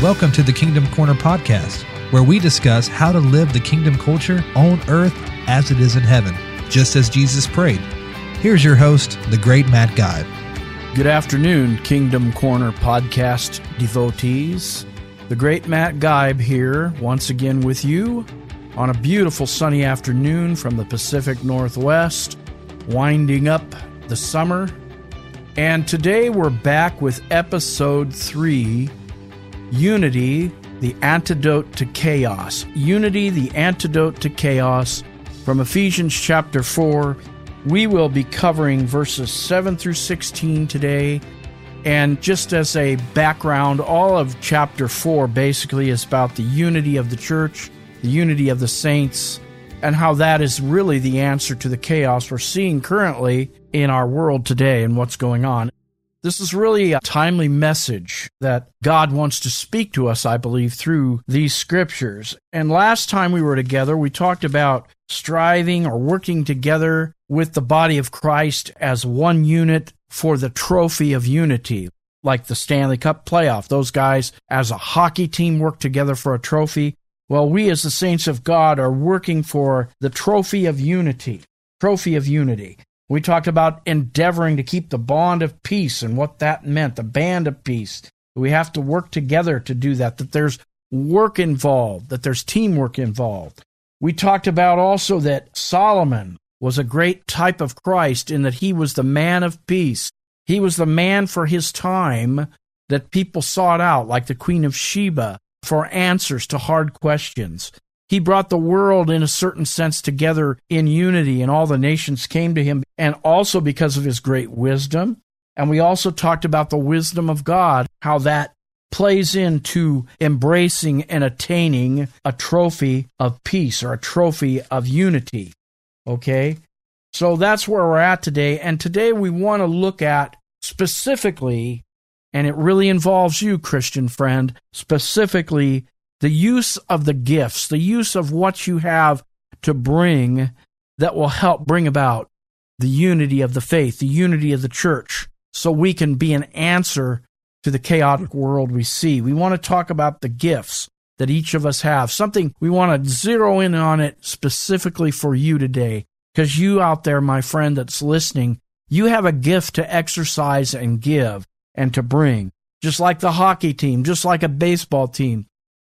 Welcome to the Kingdom Corner podcast, where we discuss how to live the kingdom culture on earth as it is in heaven, just as Jesus prayed. Here's your host, the great Matt Guy. Good afternoon, Kingdom Corner podcast devotees. The great Matt Guybe here, once again with you on a beautiful sunny afternoon from the Pacific Northwest, winding up the summer. And today we're back with episode three Unity, the antidote to chaos. Unity, the antidote to chaos from Ephesians chapter 4. We will be covering verses 7 through 16 today. And just as a background, all of chapter 4 basically is about the unity of the church, the unity of the saints, and how that is really the answer to the chaos we're seeing currently in our world today and what's going on. This is really a timely message that God wants to speak to us, I believe, through these scriptures. And last time we were together, we talked about striving or working together with the body of Christ as one unit for the trophy of unity, like the Stanley Cup playoff. Those guys, as a hockey team, work together for a trophy. Well, we as the saints of God are working for the trophy of unity. Trophy of unity. We talked about endeavoring to keep the bond of peace and what that meant, the band of peace. We have to work together to do that, that there's work involved, that there's teamwork involved. We talked about also that Solomon was a great type of Christ in that he was the man of peace. He was the man for his time that people sought out, like the Queen of Sheba, for answers to hard questions. He brought the world in a certain sense together in unity, and all the nations came to him, and also because of his great wisdom. And we also talked about the wisdom of God, how that plays into embracing and attaining a trophy of peace or a trophy of unity. Okay? So that's where we're at today. And today we want to look at specifically, and it really involves you, Christian friend, specifically the use of the gifts, the use of what you have to bring that will help bring about the unity of the faith, the unity of the church, so we can be an answer to the chaotic world we see. We want to talk about the gifts that each of us have, something we want to zero in on it specifically for you today, because you out there, my friend that's listening, you have a gift to exercise and give and to bring. Just like the hockey team, just like a baseball team,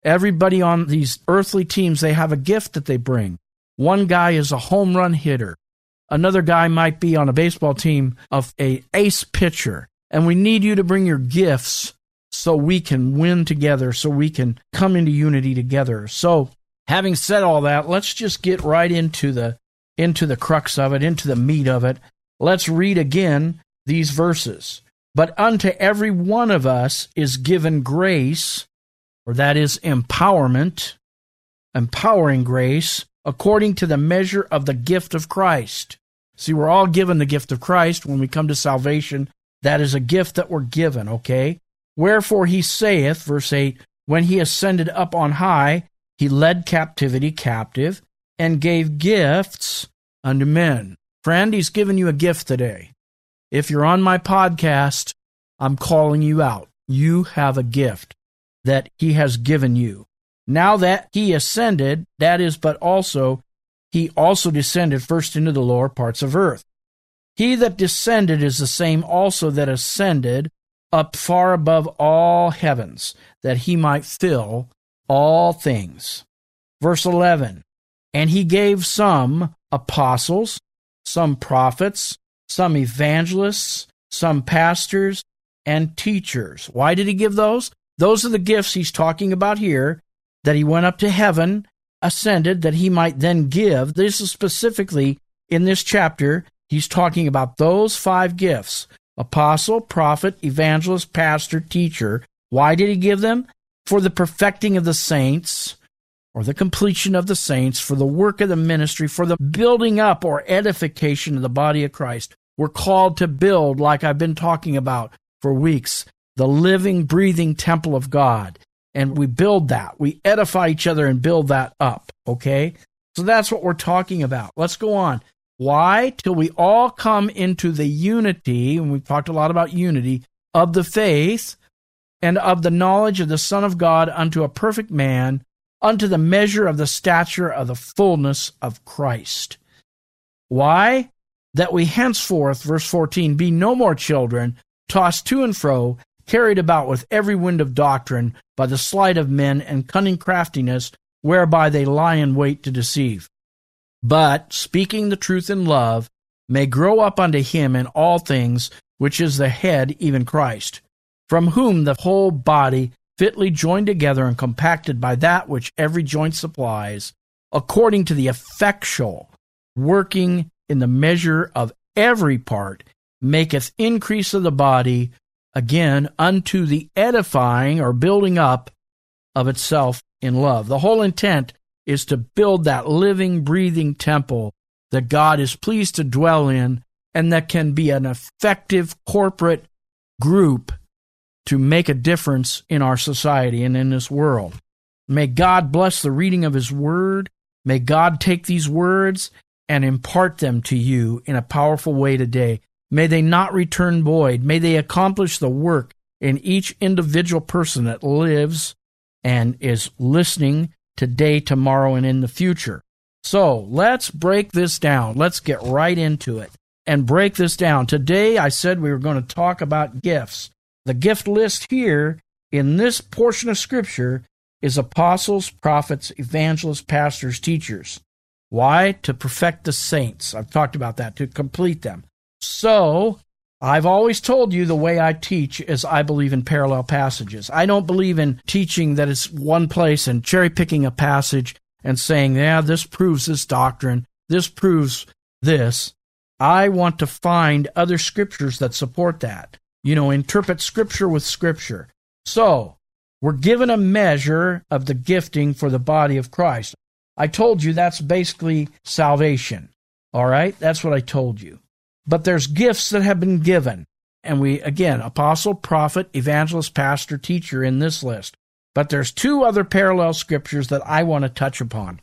Everybody on these earthly teams, they have a gift that they bring. One guy is a home run hitter. Another guy might be on a baseball team of a ace pitcher. And we need you to bring your gifts so we can win together, so we can come into unity together. So, having said all that, let's just get right into the into the crux of it, into the meat of it. Let's read again these verses. But unto every one of us is given grace or that is empowerment, empowering grace, according to the measure of the gift of Christ. See, we're all given the gift of Christ when we come to salvation. That is a gift that we're given, okay? Wherefore he saith, verse 8, when he ascended up on high, he led captivity captive and gave gifts unto men. Friend, he's given you a gift today. If you're on my podcast, I'm calling you out. You have a gift that he has given you. Now that he ascended, that is, but also he also descended first into the lower parts of earth. He that descended is the same also that ascended up far above all heavens, that he might fill all things. Verse 11 And he gave some apostles, some prophets, some evangelists, some pastors, and teachers. Why did he give those? Those are the gifts he's talking about here that he went up to heaven, ascended, that he might then give. This is specifically in this chapter, he's talking about those five gifts apostle, prophet, evangelist, pastor, teacher. Why did he give them? For the perfecting of the saints, or the completion of the saints, for the work of the ministry, for the building up or edification of the body of Christ. We're called to build, like I've been talking about for weeks, the living, breathing temple of God. And we build that. We edify each other and build that up. Okay? So that's what we're talking about. Let's go on. Why? Till we all come into the unity, and we've talked a lot about unity, of the faith and of the knowledge of the Son of God unto a perfect man, unto the measure of the stature of the fullness of Christ. Why? That we henceforth, verse 14, be no more children, tossed to and fro, carried about with every wind of doctrine by the sleight of men and cunning craftiness, whereby they lie in wait to deceive. But, speaking the truth in love, may grow up unto him in all things, which is the head, even Christ, from whom the whole body, fitly joined together and compacted by that which every joint supplies, according to the effectual working in the measure of every part, maketh increase of the body, again, unto the edifying or building up of itself in love. The whole intent is to build that living, breathing temple that God is pleased to dwell in and that can be an effective corporate group to make a difference in our society and in this world. May God bless the reading of His Word. May God take these words and impart them to you in a powerful way today. May they not return void. May they accomplish the work in each individual person that lives and is listening today, tomorrow, and in the future. So let's break this down. Let's get right into it and break this down. Today, I said we were going to talk about gifts. The gift list here in this portion of Scripture is apostles, prophets, evangelists, pastors, teachers. Why? To perfect the saints. I've talked about that, to complete them. So, I've always told you the way I teach is I believe in parallel passages. I don't believe in teaching that it's one place and cherry picking a passage and saying, yeah, this proves this doctrine, this proves this. I want to find other scriptures that support that. You know, interpret scripture with scripture. So, we're given a measure of the gifting for the body of Christ. I told you that's basically salvation. All right? That's what I told you. But there's gifts that have been given. And we, again, apostle, prophet, evangelist, pastor, teacher in this list. But there's two other parallel scriptures that I want to touch upon.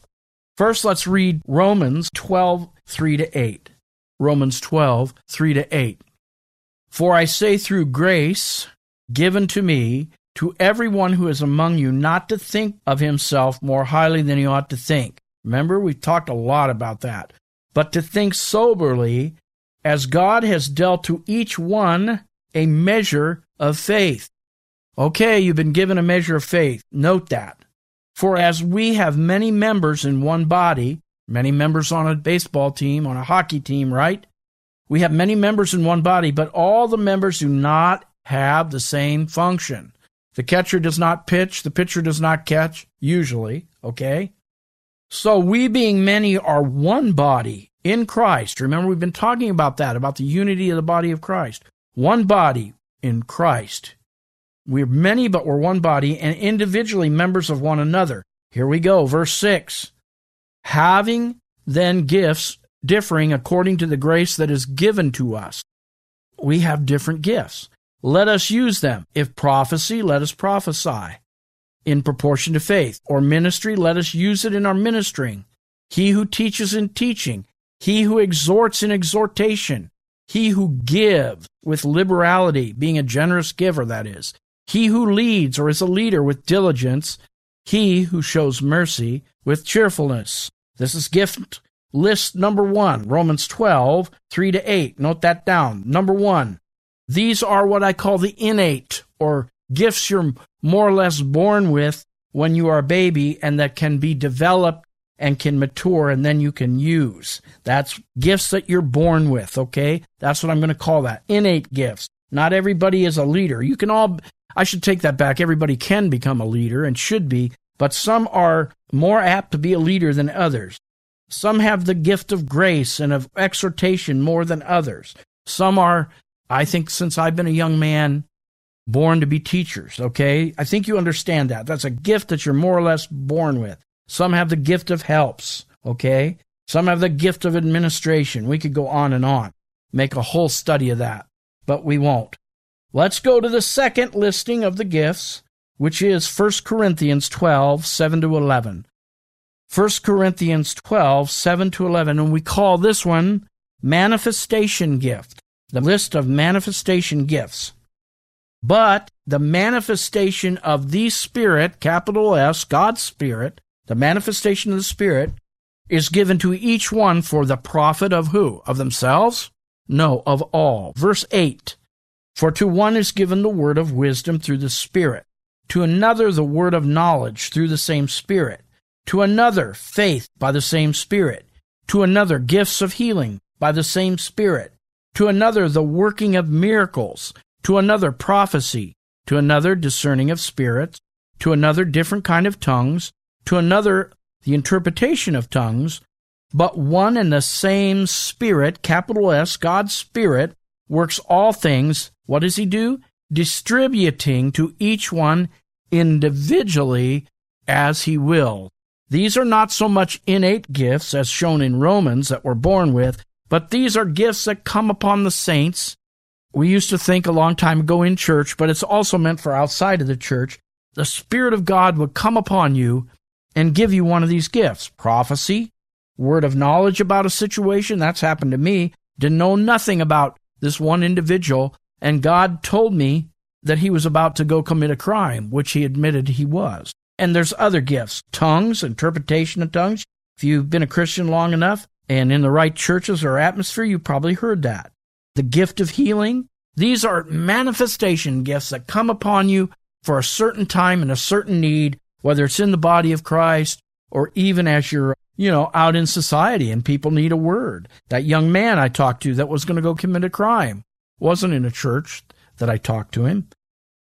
First, let's read Romans 12, 3 to 8. Romans 12, 3 to 8. For I say through grace given to me to everyone who is among you not to think of himself more highly than he ought to think. Remember, we talked a lot about that. But to think soberly, as God has dealt to each one a measure of faith. Okay, you've been given a measure of faith. Note that. For as we have many members in one body, many members on a baseball team, on a hockey team, right? We have many members in one body, but all the members do not have the same function. The catcher does not pitch, the pitcher does not catch, usually, okay? So we being many are one body in Christ. Remember, we've been talking about that, about the unity of the body of Christ. One body in Christ. We're many, but we're one body and individually members of one another. Here we go, verse 6. Having then gifts differing according to the grace that is given to us. We have different gifts let us use them. If prophecy, let us prophesy in proportion to faith. Or ministry, let us use it in our ministering. He who teaches in teaching. He who exhorts in exhortation. He who gives with liberality, being a generous giver, that is. He who leads or is a leader with diligence. He who shows mercy with cheerfulness. This is gift list number one, Romans 12, 3 to 8. Note that down. Number one, these are what I call the innate or gifts you're more or less born with when you are a baby and that can be developed and can mature and then you can use. That's gifts that you're born with, okay? That's what I'm going to call that. Innate gifts. Not everybody is a leader. You can all, I should take that back. Everybody can become a leader and should be, but some are more apt to be a leader than others. Some have the gift of grace and of exhortation more than others. Some are I think since I've been a young man, born to be teachers, okay? I think you understand that. That's a gift that you're more or less born with. Some have the gift of helps, okay? Some have the gift of administration. We could go on and on, make a whole study of that, but we won't. Let's go to the second listing of the gifts, which is 1 Corinthians 12, 7 to 11. 1 Corinthians 12, 7 to 11, and we call this one manifestation gift the list of manifestation gifts. But the manifestation of the Spirit, capital S, God's Spirit, the manifestation of the Spirit, is given to each one for the profit of who? Of themselves? No, of all. Verse 8 For to one is given the word of wisdom through the Spirit, to another the word of knowledge through the same Spirit, to another faith by the same Spirit, to another gifts of healing by the same Spirit, to another the working of miracles, to another prophecy, to another discerning of spirits, to another different kind of tongues, to another the interpretation of tongues, but one and the same Spirit, capital S, God's Spirit, works all things. What does He do? Distributing to each one individually as He will. These are not so much innate gifts as shown in Romans that we're born with, but these are gifts that come upon the saints. We used to think a long time ago in church, but it's also meant for outside of the church. The Spirit of God would come upon you and give you one of these gifts prophecy, word of knowledge about a situation. That's happened to me. Didn't know nothing about this one individual, and God told me that he was about to go commit a crime, which he admitted he was. And there's other gifts tongues, interpretation of tongues. If you've been a Christian long enough and in the right churches or atmosphere, you probably heard that. The gift of healing. These are manifestation gifts that come upon you for a certain time and a certain need whether it's in the body of Christ or even as you're, you know, out in society and people need a word. That young man I talked to that was going to go commit a crime wasn't in a church that I talked to him.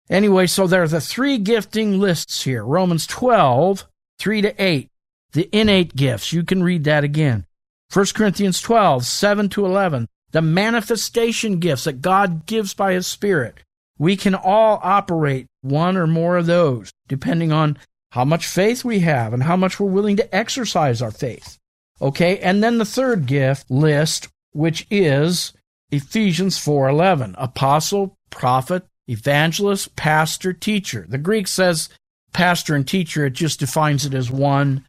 Anyway, so there are the three gifting lists here Romans 12, 3 to 8, the innate gifts. You can read that again. 1 Corinthians 12, 7 to 11, the manifestation gifts that God gives by His Spirit. We can all operate one or more of those, depending on how much faith we have and how much we're willing to exercise our faith. Okay, and then the third gift list, which is Ephesians 4:11, apostle, prophet, evangelist, pastor, teacher. The Greek says pastor and teacher, it just defines it as one.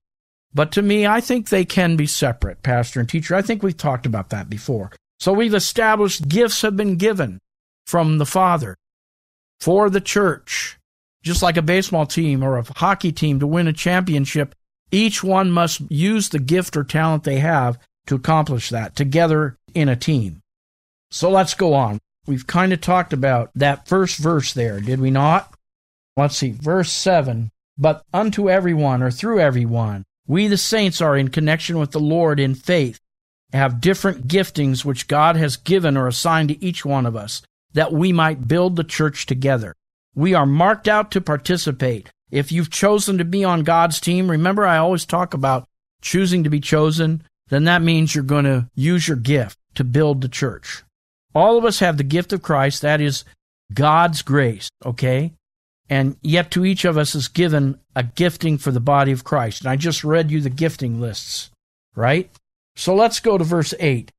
But to me, I think they can be separate, pastor and teacher. I think we've talked about that before. So we've established gifts have been given from the Father for the church just like a baseball team or a hockey team to win a championship, each one must use the gift or talent they have to accomplish that together in a team. So let's go on. We've kind of talked about that first verse there, did we not? Let's see, verse 7. But unto everyone or through everyone, we the saints are in connection with the Lord in faith, have different giftings which God has given or assigned to each one of us, that we might build the church together. We are marked out to participate. If you've chosen to be on God's team, remember I always talk about choosing to be chosen, then that means you're going to use your gift to build the church. All of us have the gift of Christ, that is God's grace, okay? And yet to each of us is given a gifting for the body of Christ. And I just read you the gifting lists, right? So let's go to verse 8.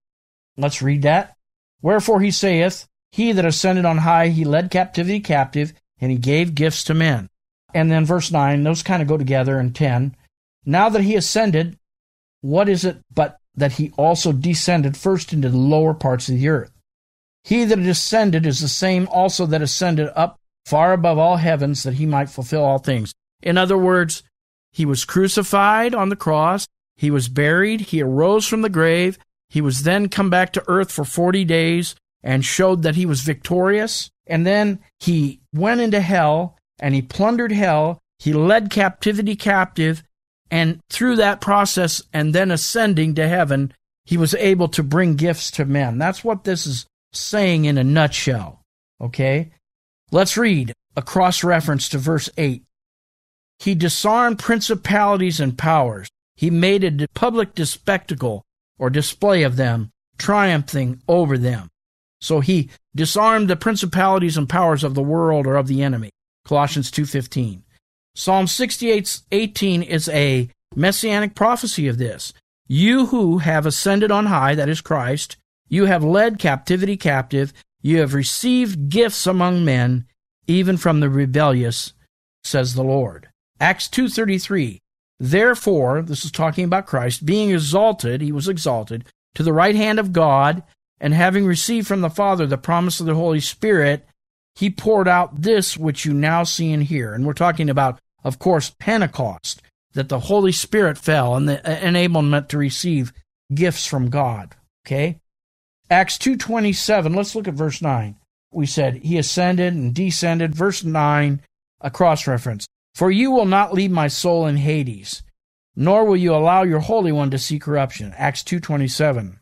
Let's read that. Wherefore he saith, He that ascended on high, he led captivity captive, and he gave gifts to men. And then verse 9, those kind of go together, and 10. Now that he ascended, what is it but that he also descended first into the lower parts of the earth? He that descended is the same also that ascended up far above all heavens that he might fulfill all things. In other words, he was crucified on the cross, he was buried, he arose from the grave, he was then come back to earth for 40 days and showed that he was victorious. And then he went into hell and he plundered hell. He led captivity captive. And through that process and then ascending to heaven, he was able to bring gifts to men. That's what this is saying in a nutshell. Okay? Let's read a cross reference to verse 8. He disarmed principalities and powers. He made a public spectacle or display of them, triumphing over them. So he disarmed the principalities and powers of the world or of the enemy. Colossians 2:15. Psalm 68:18 is a messianic prophecy of this. You who have ascended on high, that is Christ, you have led captivity captive, you have received gifts among men, even from the rebellious, says the Lord. Acts 2:33. Therefore, this is talking about Christ, being exalted, he was exalted to the right hand of God, and having received from the Father the promise of the Holy Spirit, he poured out this which you now see and hear. And we're talking about, of course, Pentecost, that the Holy Spirit fell and the enablement to receive gifts from God. Okay? Acts 2.27, let's look at verse 9. We said, He ascended and descended. Verse 9, a cross reference. For you will not leave my soul in Hades, nor will you allow your Holy One to see corruption. Acts 2.27.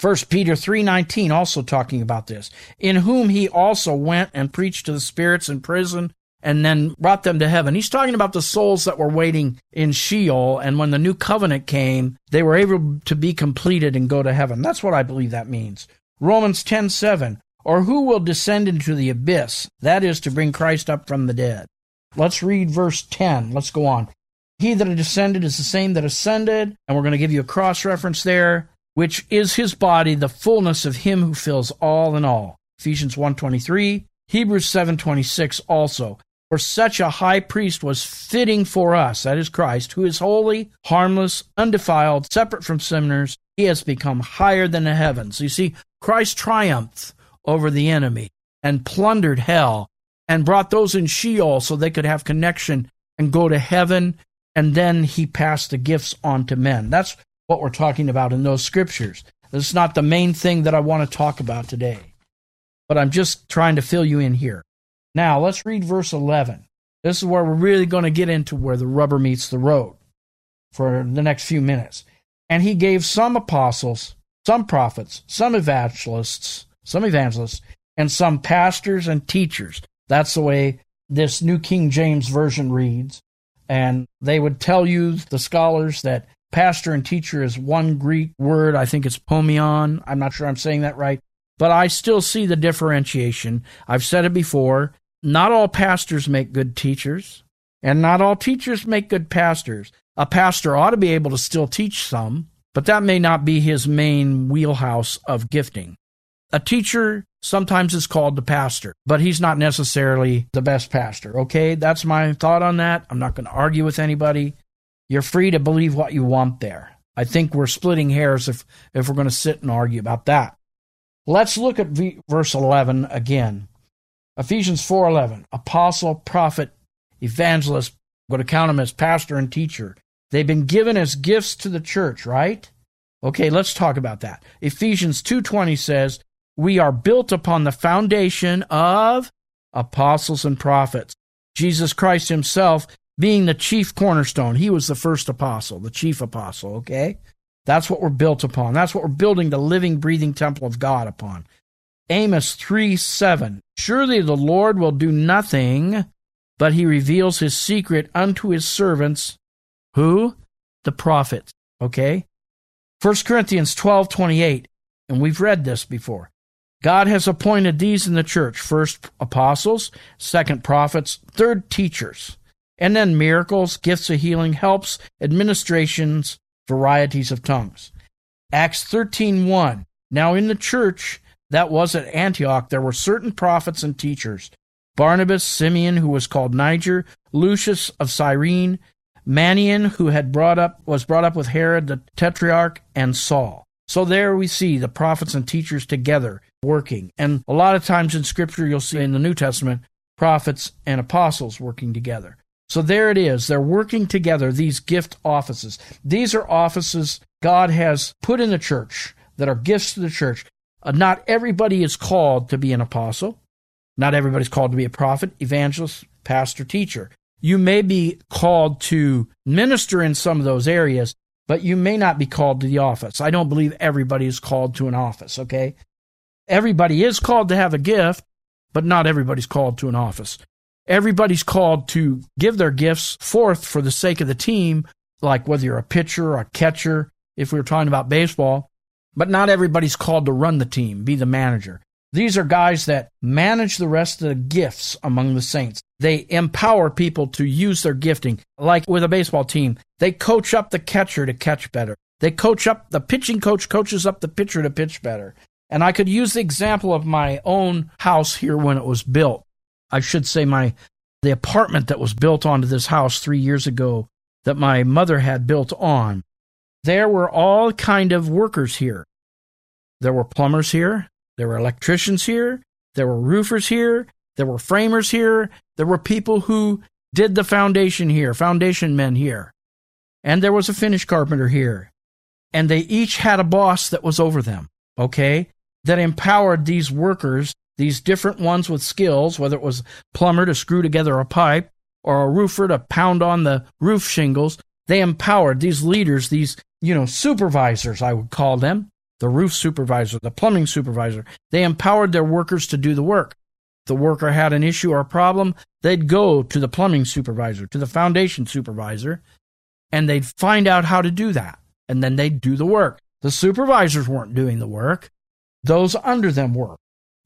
1 Peter 3:19 also talking about this, in whom he also went and preached to the spirits in prison and then brought them to heaven. He's talking about the souls that were waiting in Sheol and when the new covenant came, they were able to be completed and go to heaven. That's what I believe that means. Romans 10:7 or who will descend into the abyss? That is to bring Christ up from the dead. Let's read verse 10. Let's go on. He that descended is the same that ascended, and we're going to give you a cross reference there which is his body, the fullness of him who fills all in all. Ephesians 1:23, Hebrews 7:26 also. For such a high priest was fitting for us, that is Christ, who is holy, harmless, undefiled, separate from sinners. He has become higher than the heavens. You see, Christ triumphed over the enemy and plundered hell and brought those in Sheol so they could have connection and go to heaven. And then he passed the gifts on to men. That's what we're talking about in those scriptures. Is not the main thing that I want to talk about today, but I'm just trying to fill you in here. Now, let's read verse 11. This is where we're really going to get into where the rubber meets the road for the next few minutes. And he gave some apostles, some prophets, some evangelists, some evangelists, and some pastors and teachers. That's the way this New King James Version reads. And they would tell you, the scholars, that pastor and teacher is one Greek word. I think it's poimen. I'm not sure I'm saying that right, but I still see the differentiation. I've said it before. Not all pastors make good teachers, and not all teachers make good pastors. A pastor ought to be able to still teach some, but that may not be his main wheelhouse of gifting. A teacher sometimes is called the pastor, but he's not necessarily the best pastor. Okay, that's my thought on that. I'm not going to argue with anybody. You're free to believe what you want there. I think we're splitting hairs if, if we're going to sit and argue about that. Let's look at v- verse 11 again. Ephesians 4:11. Apostle, prophet, evangelist, I'm going to count them as pastor and teacher. They've been given as gifts to the church, right? Okay, let's talk about that. Ephesians 2:20 says, "We are built upon the foundation of apostles and prophets. Jesus Christ himself being the chief cornerstone. He was the first apostle, the chief apostle, okay? That's what we're built upon. That's what we're building the living, breathing temple of God upon. Amos 3 7. Surely the Lord will do nothing, but he reveals his secret unto his servants. Who? The prophets. Okay? 1 Corinthians twelve twenty eight, and we've read this before. God has appointed these in the church first apostles, second prophets, third teachers and then miracles, gifts of healing, helps, administrations, varieties of tongues. Acts 13:1. Now in the church that was at Antioch there were certain prophets and teachers. Barnabas, Simeon who was called Niger, Lucius of Cyrene, Manaen who had brought up was brought up with Herod the tetrarch and Saul. So there we see the prophets and teachers together working. And a lot of times in scripture you'll see in the New Testament prophets and apostles working together. So there it is. They're working together, these gift offices. These are offices God has put in the church that are gifts to the church. Uh, not everybody is called to be an apostle. Not everybody's called to be a prophet, evangelist, pastor, teacher. You may be called to minister in some of those areas, but you may not be called to the office. I don't believe everybody is called to an office, okay? Everybody is called to have a gift, but not everybody's called to an office everybody's called to give their gifts forth for the sake of the team, like whether you're a pitcher or a catcher, if we were talking about baseball. But not everybody's called to run the team, be the manager. These are guys that manage the rest of the gifts among the saints. They empower people to use their gifting. Like with a baseball team, they coach up the catcher to catch better. They coach up, the pitching coach coaches up the pitcher to pitch better. And I could use the example of my own house here when it was built. I should say my the apartment that was built onto this house 3 years ago that my mother had built on. There were all kind of workers here. There were plumbers here, there were electricians here, there were roofers here, There were framers here. There were people who did the foundation here, foundation men here. And there was a finish carpenter here. And they each had a boss that was over them, okay? That empowered these workers, these different ones with skills, whether it was plumber to screw together a pipe or a roofer to pound on the roof shingles. They empowered these leaders, these, you know, supervisors, I would call them, the roof supervisor, the plumbing supervisor. They empowered their workers to do the work. The worker had an issue or a problem, they'd go to the plumbing supervisor, to the foundation supervisor, and they'd find out how to do that. And then they'd do the work. The supervisors weren't doing the work, those under them were.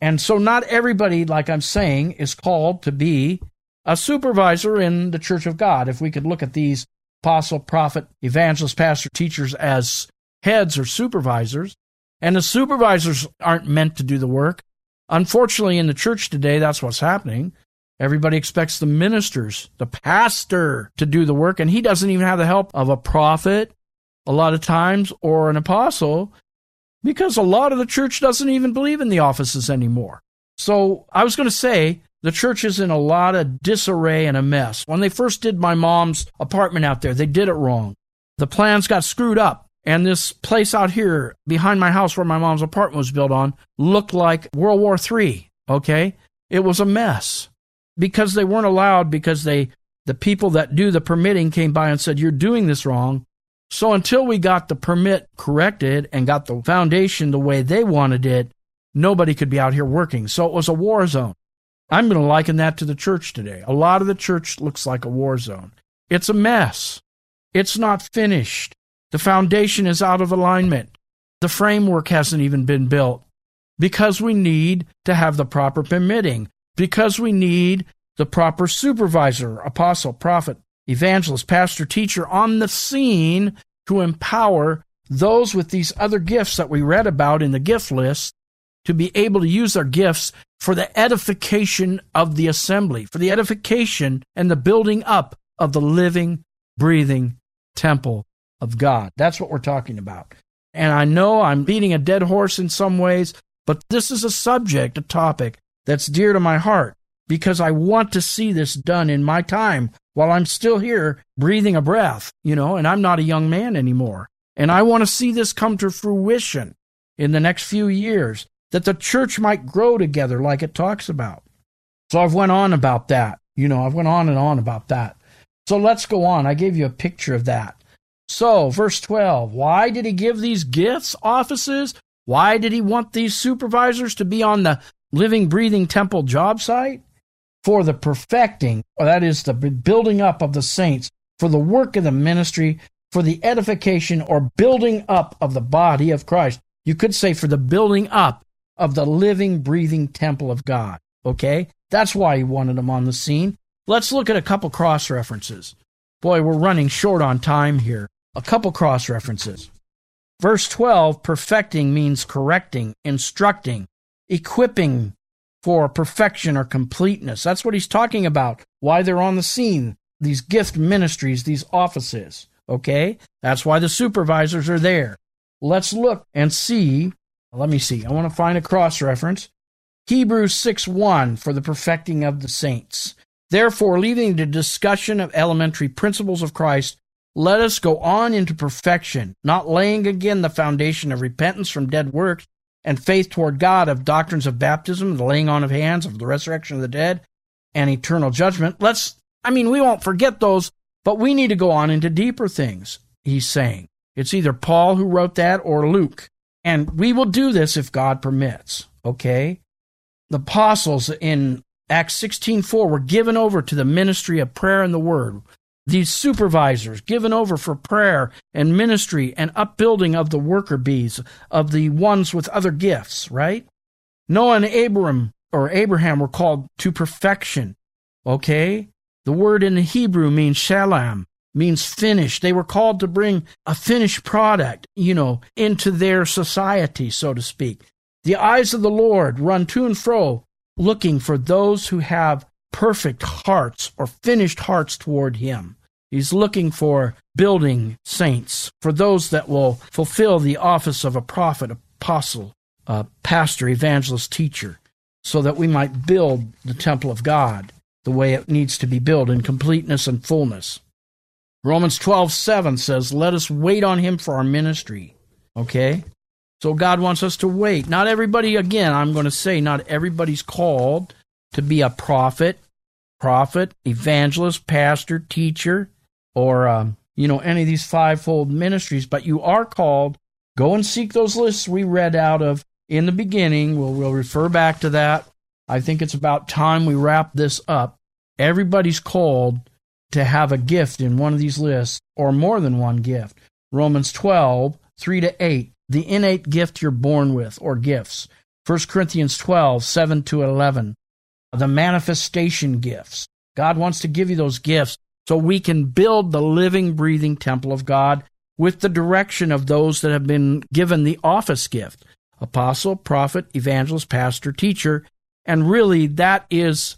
And so, not everybody, like I'm saying, is called to be a supervisor in the church of God. If we could look at these apostle, prophet, evangelist, pastor, teachers as heads or supervisors, and the supervisors aren't meant to do the work. Unfortunately, in the church today, that's what's happening. Everybody expects the ministers, the pastor, to do the work, and he doesn't even have the help of a prophet a lot of times or an apostle because a lot of the church doesn't even believe in the offices anymore. So I was going to say the church is in a lot of disarray and a mess. When they first did my mom's apartment out there, they did it wrong. The plans got screwed up. And this place out here behind my house where my mom's apartment was built on looked like World War III. Okay. It was a mess because they weren't allowed because they, the people that do the permitting came by and said, you're doing this wrong. So until we got the permit corrected and got the foundation the way they wanted it, nobody could be out here working. So it was a war zone. I'm going to liken that to the church today. A lot of the church looks like a war zone. It's a mess. It's not finished. The foundation is out of alignment. The framework hasn't even been built because we need to have the proper permitting, because we need the proper supervisor, apostle, prophet, evangelist, pastor, teacher on the scene to empower those with these other gifts that we read about in the gift list to be able to use their gifts for the edification of the assembly, for the edification and the building up of the living, breathing temple of God. That's what we're talking about. And I know I'm beating a dead horse in some ways, but this is a subject, a topic that's dear to my heart because I want to see this done in my time while I'm still here breathing a breath, you know, and I'm not a young man anymore. And I want to see this come to fruition in the next few years that the church might grow together like it talks about. So I've went on about that. You know, I've went on and on about that. So let's go on. I gave you a picture of that. So, verse 12, why did he give these gifts, offices? Why did he want these supervisors to be on the living, breathing temple job site? For the perfecting, or that is the building up of the saints, for the work of the ministry, for the edification or building up of the body of Christ. You could say for the building up of the living, breathing temple of God. Okay? That's why he wanted them on the scene. Let's look at a couple cross references. Boy, we're running short on time here. A couple cross references. Verse 12, perfecting means correcting, instructing, equipping for perfection or completeness. That's what he's talking about. Why they're on the scene. These gift ministries, these offices. Okay? That's why the supervisors are there. Let's look and see. Let me see. I want to find a cross reference. Hebrews 6 1 for the perfecting of the saints. Therefore, leaving the discussion of elementary principles of Christ, let us go on into perfection, not laying again the foundation of repentance from dead works and faith toward God, of doctrines of baptism, the laying on of hands, of the resurrection of the dead, and eternal judgment. Let's, I mean, we won't forget those, but we need to go on into deeper things, he's saying. It's either Paul who wrote that or Luke. And we will do this if God permits, okay? The apostles in Acts 16:4 were given over to the ministry of prayer and the word. These supervisors given over for prayer and ministry and upbuilding of the worker bees, of the ones with other gifts, right? Noah and Abram or Abraham were called to perfection. Okay? The word in the Hebrew means shalom, means finished. They were called to bring a finished product, you know, into their society, so to speak. The eyes of the Lord run to and fro, looking for those who have perfect hearts or finished hearts toward Him. He's looking for building saints, for those that will fulfill the office of a prophet, apostle, a pastor, evangelist, teacher. so that we might build the temple of God the way it needs to be built in completeness and fullness. Romans 12, 7 says, Let us wait on him for our ministry. Okay? So God wants us to wait. Not everybody, again, I'm going to say, not everybody's called to be a prophet, prophet, evangelist, pastor, teacher, or, um, you know, any of these fivefold ministries, but you are called. Go and seek those lists we read out of in the beginning. We'll, we'll refer back to that. I think it's about time we wrap this up. Everybody's called to have a gift in one of these lists or more than one gift. Romans 12, 3 to 8, the innate gift you're born with or gifts. 1 Corinthians 12, 7 to 11, the manifestation gifts. God wants to give you those gifts so we can build the living, breathing temple of God with the direction of those that have been given the office gift apostle, prophet, evangelist, pastor, teacher. And really, that is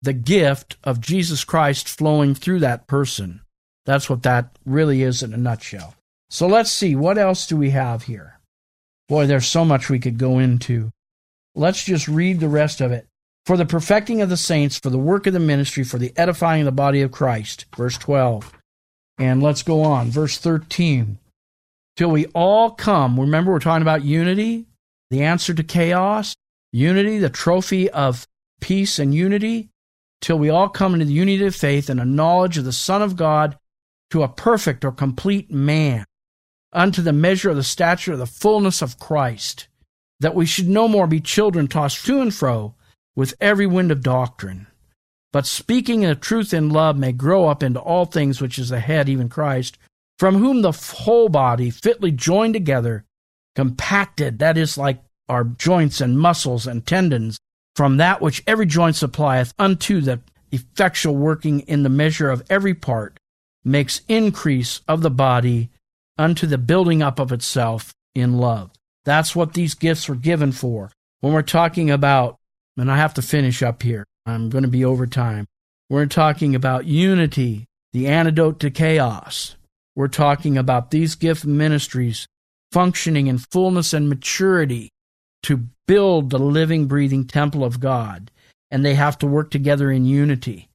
the gift of Jesus Christ flowing through that person. That's what that really is in a nutshell. So let's see, what else do we have here? Boy, there's so much we could go into. Let's just read the rest of it. For the perfecting of the saints, for the work of the ministry, for the edifying of the body of Christ. Verse 12. And let's go on. Verse 13. Till we all come. Remember, we're talking about unity, the answer to chaos, unity, the trophy of peace and unity till we all come into the unity of faith and a knowledge of the Son of God to a perfect or complete man, unto the measure of the stature of the fullness of Christ, that we should no more be children tossed to and fro with every wind of doctrine, but speaking the truth in love may grow up into all things which is the head, even Christ, from whom the whole body, fitly joined together, compacted, that is, like our joints and muscles and tendons, from that which every joint supplieth unto the effectual working in the measure of every part, makes increase of the body unto the building up of itself in love. That's what these gifts were given for. When we're talking about, and I have to finish up here, I'm going to be over time. We're talking about unity, the antidote to chaos. We're talking about these gift ministries functioning in fullness and maturity to build the living, breathing temple of God, and they have to work together in unity.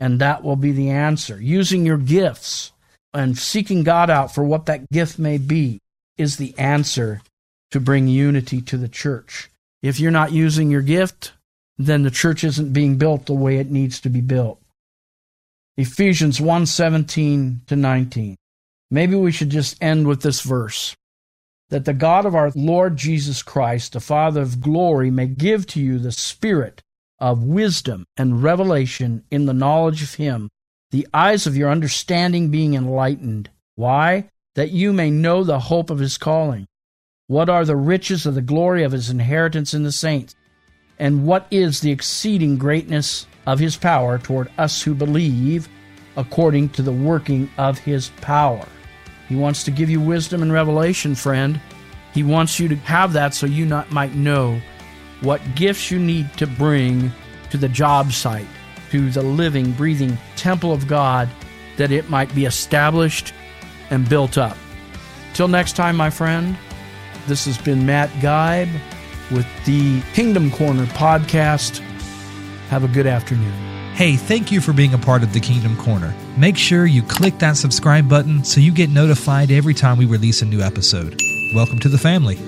And that will be the answer. Using your gifts and seeking God out for what that gift may be is the answer to bring unity to the church. If you're not using your gift, then the church isn't being built the way it needs to be built. Ephesians 1:17 to 19. Maybe we should just end with this verse that the God of our Lord Jesus Christ, the Father of glory, may give to you the spirit of wisdom and revelation in the knowledge of Him, the eyes of your understanding being enlightened. Why? That you may know the hope of His calling. What are the riches of the glory of His inheritance in the saints? And what is the exceeding greatness of His power toward us who believe, according to the working of His power? He wants to give you wisdom and revelation, friend. He wants you to have that so you not, might know what gifts you need to bring to the job site, to the living, breathing temple of God, that it might be established and built up. Till next time, my friend, this has been Matt Guybe with the Kingdom Corner podcast. Have a good afternoon. Hey, thank you for being a part of the Kingdom Corner. Make sure you click that subscribe button so you get notified every time we release a new episode. Welcome to the family.